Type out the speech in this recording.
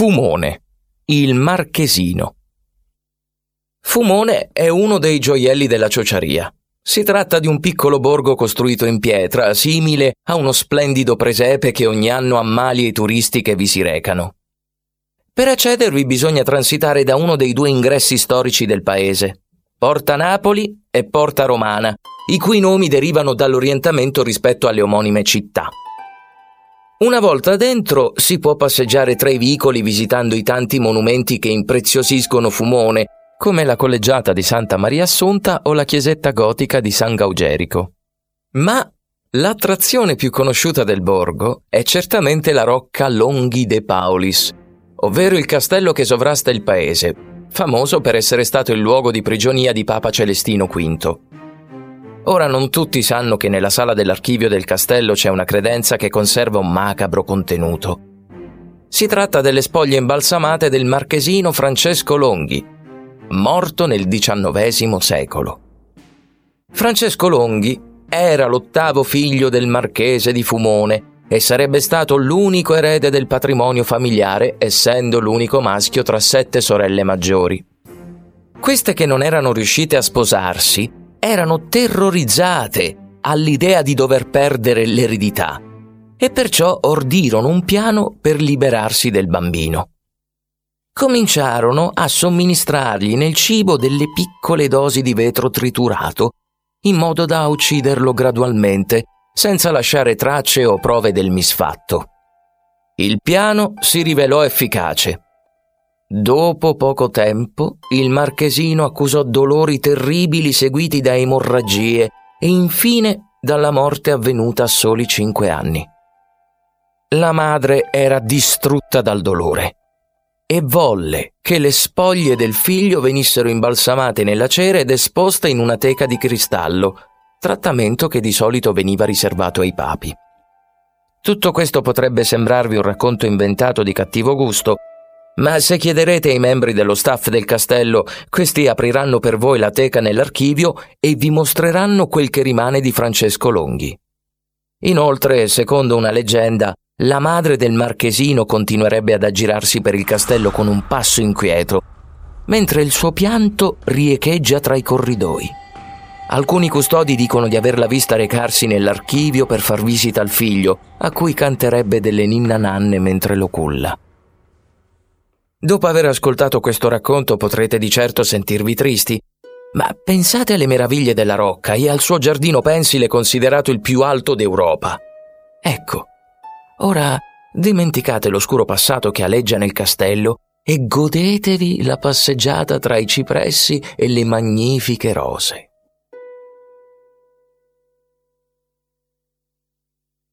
Fumone, il marchesino. Fumone è uno dei gioielli della ciociaria. Si tratta di un piccolo borgo costruito in pietra, simile a uno splendido presepe che ogni anno ammalia i turisti che vi si recano. Per accedervi bisogna transitare da uno dei due ingressi storici del paese, Porta Napoli e Porta Romana, i cui nomi derivano dall'orientamento rispetto alle omonime città. Una volta dentro si può passeggiare tra i vicoli visitando i tanti monumenti che impreziosiscono Fumone, come la collegiata di Santa Maria Assunta o la chiesetta gotica di San Gaugerico. Ma l'attrazione più conosciuta del borgo è certamente la rocca Longhi de Paulis, ovvero il castello che sovrasta il paese, famoso per essere stato il luogo di prigionia di Papa Celestino V. Ora non tutti sanno che nella sala dell'archivio del castello c'è una credenza che conserva un macabro contenuto. Si tratta delle spoglie imbalsamate del marchesino Francesco Longhi, morto nel XIX secolo. Francesco Longhi era l'ottavo figlio del marchese di Fumone e sarebbe stato l'unico erede del patrimonio familiare, essendo l'unico maschio tra sette sorelle maggiori. Queste che non erano riuscite a sposarsi erano terrorizzate all'idea di dover perdere l'eredità e perciò ordirono un piano per liberarsi del bambino cominciarono a somministrargli nel cibo delle piccole dosi di vetro triturato, in modo da ucciderlo gradualmente, senza lasciare tracce o prove del misfatto. Il piano si rivelò efficace. Dopo poco tempo, il marchesino accusò dolori terribili seguiti da emorragie e infine dalla morte avvenuta a soli cinque anni. La madre era distrutta dal dolore e volle che le spoglie del figlio venissero imbalsamate nella cera ed esposte in una teca di cristallo, trattamento che di solito veniva riservato ai papi. Tutto questo potrebbe sembrarvi un racconto inventato di cattivo gusto, ma se chiederete ai membri dello staff del castello, questi apriranno per voi la teca nell'archivio e vi mostreranno quel che rimane di Francesco Longhi. Inoltre, secondo una leggenda, la madre del marchesino continuerebbe ad aggirarsi per il castello con un passo inquieto, mentre il suo pianto riecheggia tra i corridoi. Alcuni custodi dicono di averla vista recarsi nell'archivio per far visita al figlio, a cui canterebbe delle ninna nanne mentre lo culla. Dopo aver ascoltato questo racconto potrete di certo sentirvi tristi, ma pensate alle meraviglie della rocca e al suo giardino pensile considerato il più alto d'Europa. Ecco, Ora dimenticate l'oscuro passato che aleggia nel castello e godetevi la passeggiata tra i cipressi e le magnifiche rose.